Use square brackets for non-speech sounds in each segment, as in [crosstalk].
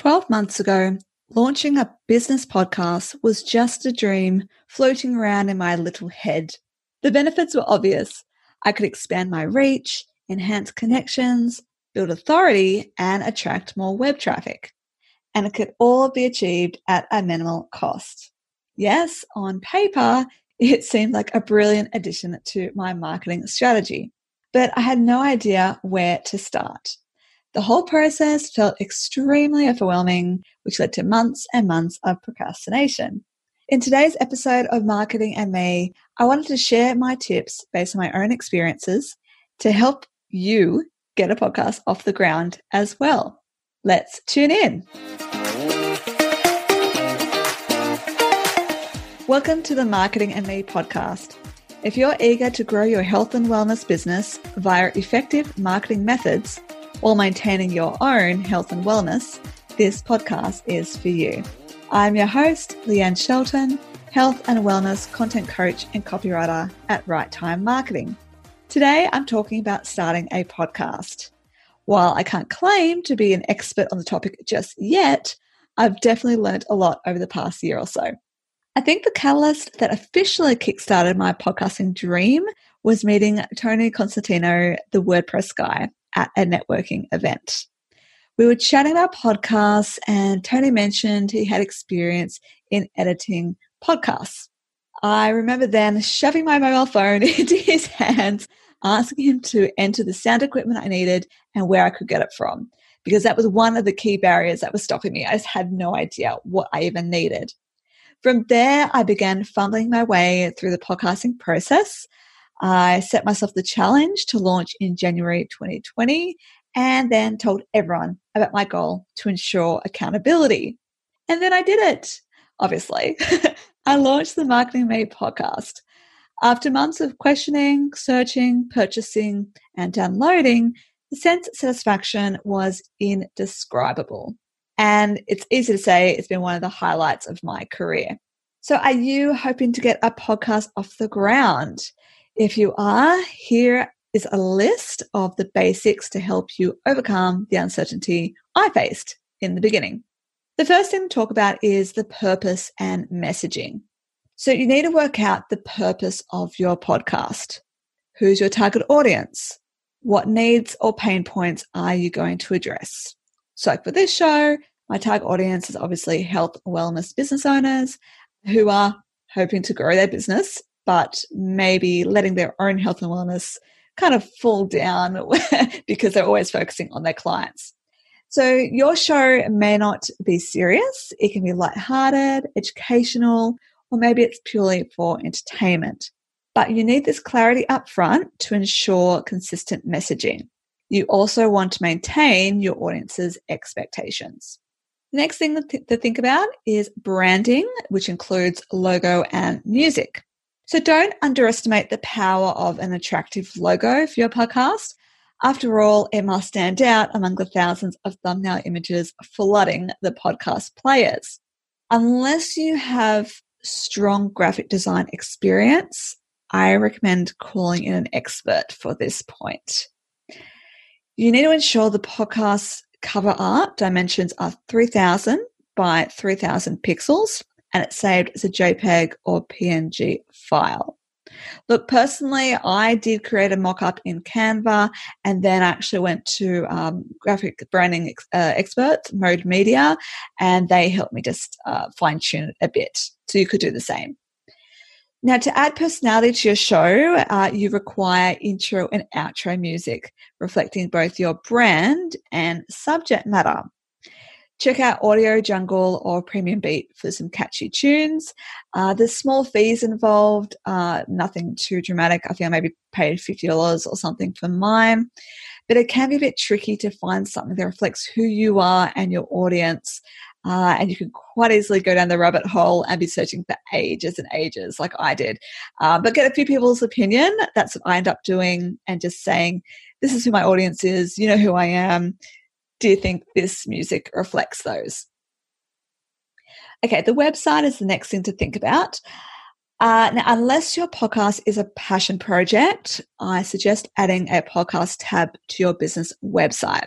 12 months ago, launching a business podcast was just a dream floating around in my little head. The benefits were obvious. I could expand my reach, enhance connections, build authority, and attract more web traffic. And it could all be achieved at a minimal cost. Yes, on paper, it seemed like a brilliant addition to my marketing strategy, but I had no idea where to start. The whole process felt extremely overwhelming, which led to months and months of procrastination. In today's episode of Marketing and Me, I wanted to share my tips based on my own experiences to help you get a podcast off the ground as well. Let's tune in. Welcome to the Marketing and Me podcast. If you're eager to grow your health and wellness business via effective marketing methods while maintaining your own health and wellness, this podcast is for you. I'm your host, Leanne Shelton, health and wellness content coach and copywriter at Right Time Marketing. Today, I'm talking about starting a podcast. While I can't claim to be an expert on the topic just yet, I've definitely learned a lot over the past year or so. I think the catalyst that officially kickstarted my podcasting dream was meeting Tony Constantino, the WordPress guy, at a networking event. We were chatting about podcasts, and Tony mentioned he had experience in editing podcasts. I remember then shoving my mobile phone [laughs] into his hands, asking him to enter the sound equipment I needed and where I could get it from, because that was one of the key barriers that was stopping me. I just had no idea what I even needed. From there, I began fumbling my way through the podcasting process. I set myself the challenge to launch in January 2020 and then told everyone about my goal to ensure accountability. And then I did it, obviously. [laughs] I launched the Marketing Me podcast. After months of questioning, searching, purchasing, and downloading, the sense of satisfaction was indescribable. And it's easy to say it's been one of the highlights of my career. So, are you hoping to get a podcast off the ground? If you are, here is a list of the basics to help you overcome the uncertainty I faced in the beginning. The first thing to talk about is the purpose and messaging. So, you need to work out the purpose of your podcast. Who's your target audience? What needs or pain points are you going to address? So, for this show, my target audience is obviously health wellness business owners who are hoping to grow their business but maybe letting their own health and wellness kind of fall down [laughs] because they're always focusing on their clients. So your show may not be serious. It can be light-hearted, educational, or maybe it's purely for entertainment. But you need this clarity up front to ensure consistent messaging. You also want to maintain your audience's expectations. The next thing to think about is branding, which includes logo and music. So don't underestimate the power of an attractive logo for your podcast. After all, it must stand out among the thousands of thumbnail images flooding the podcast players. Unless you have strong graphic design experience, I recommend calling in an expert for this point. You need to ensure the podcast cover art dimensions are 3000 by 3000 pixels and it's saved as a JPEG or PNG file. Look, personally, I did create a mock up in Canva and then actually went to um, graphic branding ex- uh, experts, Mode Media, and they helped me just uh, fine tune it a bit. So you could do the same. Now, to add personality to your show, uh, you require intro and outro music reflecting both your brand and subject matter. Check out Audio Jungle or Premium Beat for some catchy tunes. Uh, there's small fees involved, uh, nothing too dramatic. I think I maybe paid $50 or something for mine. But it can be a bit tricky to find something that reflects who you are and your audience. Uh, and you can quite easily go down the rabbit hole and be searching for ages and ages, like I did. Uh, but get a few people's opinion. That's what I end up doing and just saying, this is who my audience is. You know who I am do you think this music reflects those? Okay, the website is the next thing to think about. Uh, now, unless your podcast is a passion project, I suggest adding a podcast tab to your business website.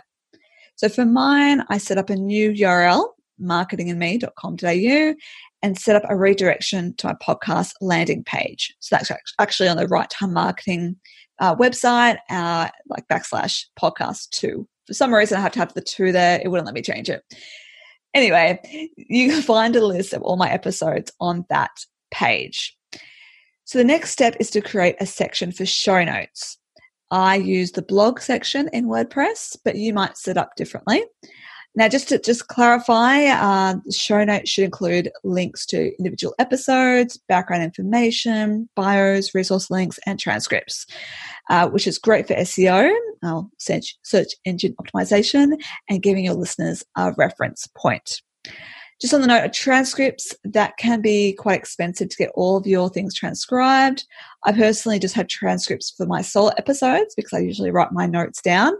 So for mine, I set up a new URL, marketingandme.com.au, and set up a redirection to my podcast landing page. So that's actually on the Right Time Marketing uh, website, uh, like backslash podcast two. For some reason, I have to have the two there. It wouldn't let me change it. Anyway, you can find a list of all my episodes on that page. So the next step is to create a section for show notes. I use the blog section in WordPress, but you might set up differently. Now, just to just clarify, uh, show notes should include links to individual episodes, background information, bios, resource links, and transcripts, uh, which is great for SEO, search, search engine optimization, and giving your listeners a reference point. Just on the note of transcripts, that can be quite expensive to get all of your things transcribed. I personally just have transcripts for my solo episodes because I usually write my notes down.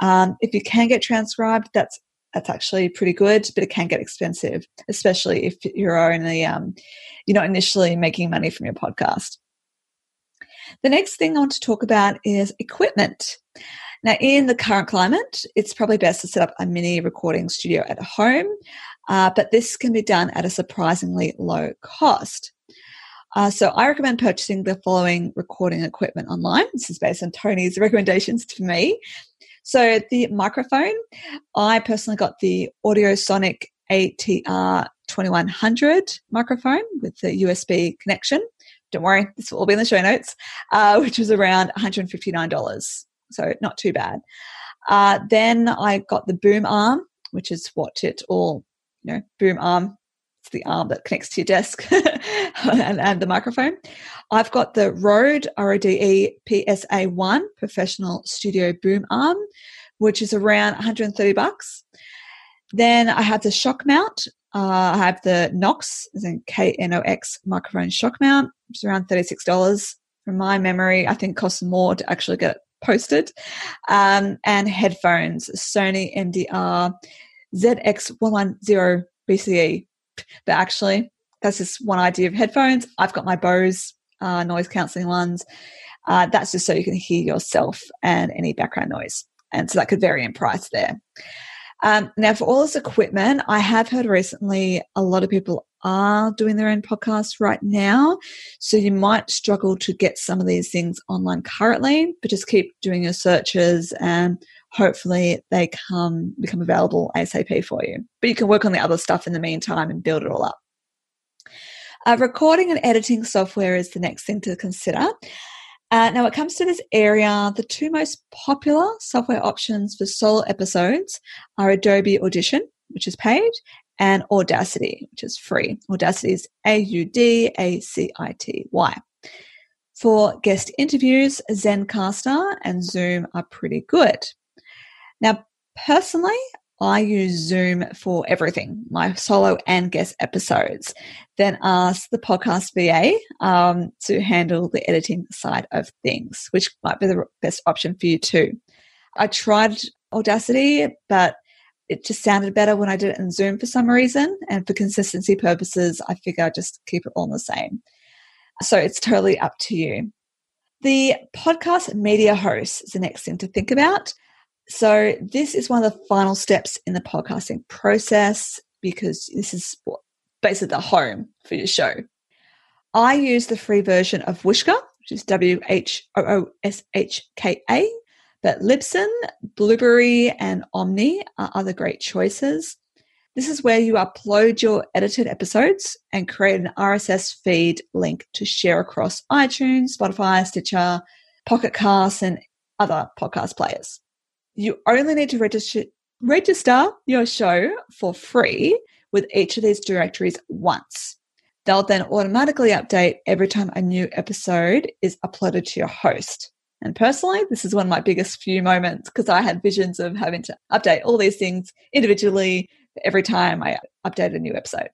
Um, if you can get transcribed, that's that's actually pretty good, but it can get expensive, especially if you're only um, you're not initially making money from your podcast. The next thing I want to talk about is equipment. Now, in the current climate, it's probably best to set up a mini recording studio at home, uh, but this can be done at a surprisingly low cost. Uh, so I recommend purchasing the following recording equipment online. This is based on Tony's recommendations to me. So the microphone, I personally got the Audio-Technica ATR 2100 microphone with the USB connection. Don't worry, this will all be in the show notes, uh, [laughs] which was around $159. So not too bad. Uh, then I got the boom arm, which is what it all, you know, boom arm it's the arm that connects to your desk [laughs] and, and, the microphone. I've got the Rode RODE PSA1 professional studio boom arm, which is around 130 bucks. Then I have the shock mount. Uh, I have the Knox, K N O X microphone shock mount, which is around $36. From my memory, I think costs more to actually get it posted. Um, and headphones, Sony MDR ZX110 BCE but actually, that's just one idea of headphones. I've got my Bose uh, noise cancelling ones. Uh, that's just so you can hear yourself and any background noise. And so that could vary in price there. Um, now, for all this equipment, I have heard recently a lot of people are doing their own podcasts right now. So you might struggle to get some of these things online currently, but just keep doing your searches and hopefully they come become available ASAP for you. But you can work on the other stuff in the meantime and build it all up. Uh, recording and editing software is the next thing to consider. Uh, now, when it comes to this area, the two most popular software options for solo episodes are Adobe Audition, which is paid, and Audacity, which is free. Audacity is A U D A C I T Y. For guest interviews, Zencastr and Zoom are pretty good. Now, personally, I use Zoom for everything, my solo and guest episodes. Then ask the podcast VA um, to handle the editing side of things, which might be the best option for you too. I tried Audacity, but it just sounded better when I did it in Zoom for some reason. And for consistency purposes, I figure I'd just keep it all the same. So it's totally up to you. The podcast media host is the next thing to think about. So, this is one of the final steps in the podcasting process because this is basically the home for your show. I use the free version of Whooshkaa, which is W H O O S H K A, but Libsyn, Blubrry, and Omny are other great choices. This is where you upload your edited episodes and create an RSS feed link to share across iTunes, Spotify, Stitcher, Pocket Casts, and other podcast players you only need to register register your show for free with each of these directories once. They'll then automatically update every time a new episode is uploaded to your host. And personally, this is one of my biggest few moments because I had visions of having to update all these things individually every time I update a new episode.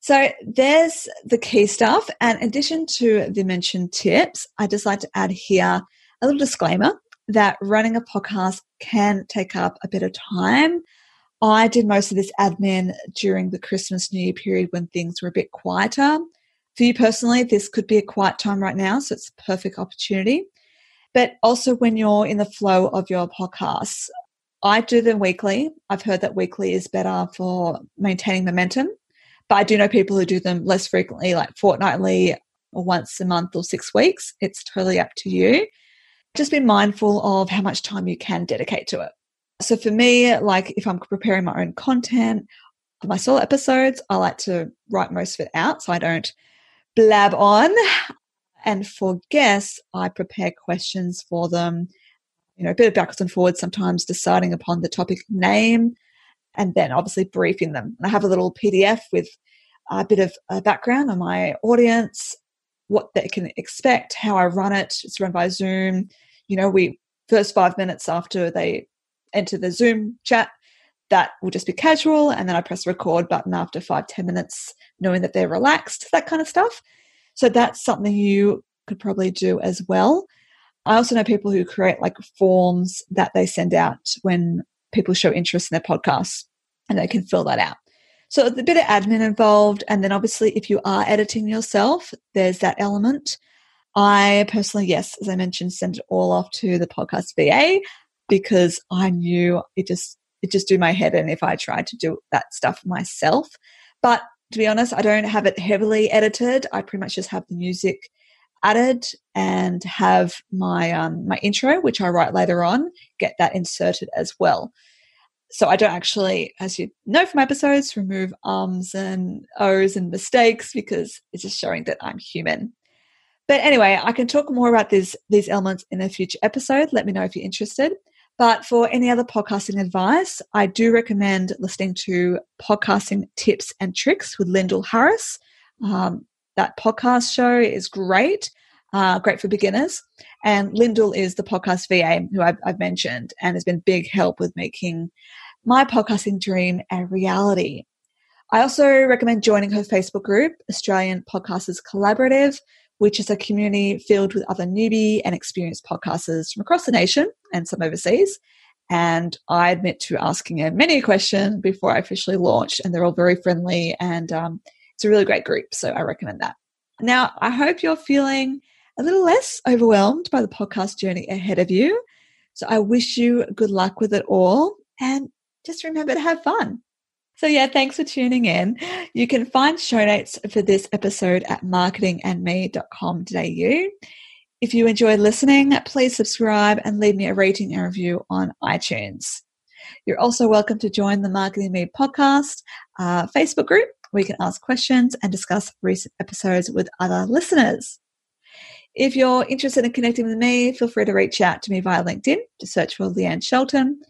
So there's the key stuff. And in addition to the mentioned tips, I just like to add here a little disclaimer that running a podcast can take up a bit of time. I did most of this admin during the Christmas New Year period when things were a bit quieter. For you personally, this could be a quiet time right now, so it's a perfect opportunity. But also when you're in the flow of your podcasts, I do them weekly. I've heard that weekly is better for maintaining momentum, but I do know people who do them less frequently, like fortnightly or once a month or six weeks. It's totally up to you. Just be mindful of how much time you can dedicate to it. So for me, like if I'm preparing my own content my solo episodes, I like to write most of it out so I don't blab on. And for guests, I prepare questions for them, you know, a bit of backwards and forwards, sometimes deciding upon the topic name and then obviously briefing them. And I have a little PDF with a bit of a background on my audience, what they can expect, how I run it. It's run by Zoom. You know, we first five minutes after they enter the Zoom chat, that will just be casual. And then I press record button after five ten minutes, knowing that they're relaxed, that kind of stuff. So that's something you could probably do as well. I also know people who create like forms that they send out when people show interest in their podcast and they can fill that out. So a bit of admin involved. And then obviously, if you are editing yourself, there's that element. I personally, yes, as I mentioned, send it all off to the podcast VA because I knew it just it just do my head in if I tried to do that stuff myself. But to be honest, I don't have it heavily edited. I pretty much just have the music added and have my um, my intro, which I write later on, get that inserted as well. So I don't actually, as you know from episodes, remove ums and ohs and mistakes because it's just showing that I'm human. But anyway, I can talk more about these these elements in a future episode. Let me know if you're interested. But for any other podcasting advice, I do recommend listening to Podcasting Tips and Tricks with Lyndall Harris. Um, that podcast show is great, uh, great for beginners. And Lyndall is the podcast VA who I've, I've mentioned and has been big help with making my podcasting dream a reality. I also recommend joining her Facebook group, Australian Podcasters Collaborative, which is a community filled with other newbie and experienced podcasters from across the nation and some overseas. And I admit to asking her many a question before I officially launched, and they're all very friendly and um, it's a really great group. So I recommend that. Now, I hope you're feeling a little less overwhelmed by the podcast journey ahead of you. So I wish you good luck with it all and just remember to have fun. So, yeah, thanks for tuning in. You can find show notes for this episode at marketingandme.com.au. If you enjoyed listening, please subscribe and leave me a rating and review on iTunes. You're also welcome to join the Marketing Me podcast uh, Facebook group where you can ask questions and discuss recent episodes with other listeners. If you're interested in connecting with me, feel free to reach out to me via LinkedIn. to search for Leanne Shelton.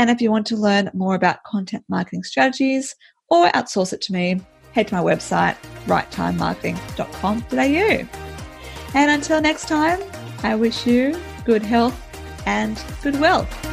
And if you want to learn more about content marketing strategies or outsource it to me, head to my website, righttimemarketing.com.au. And until next time, I wish you good health and good wealth.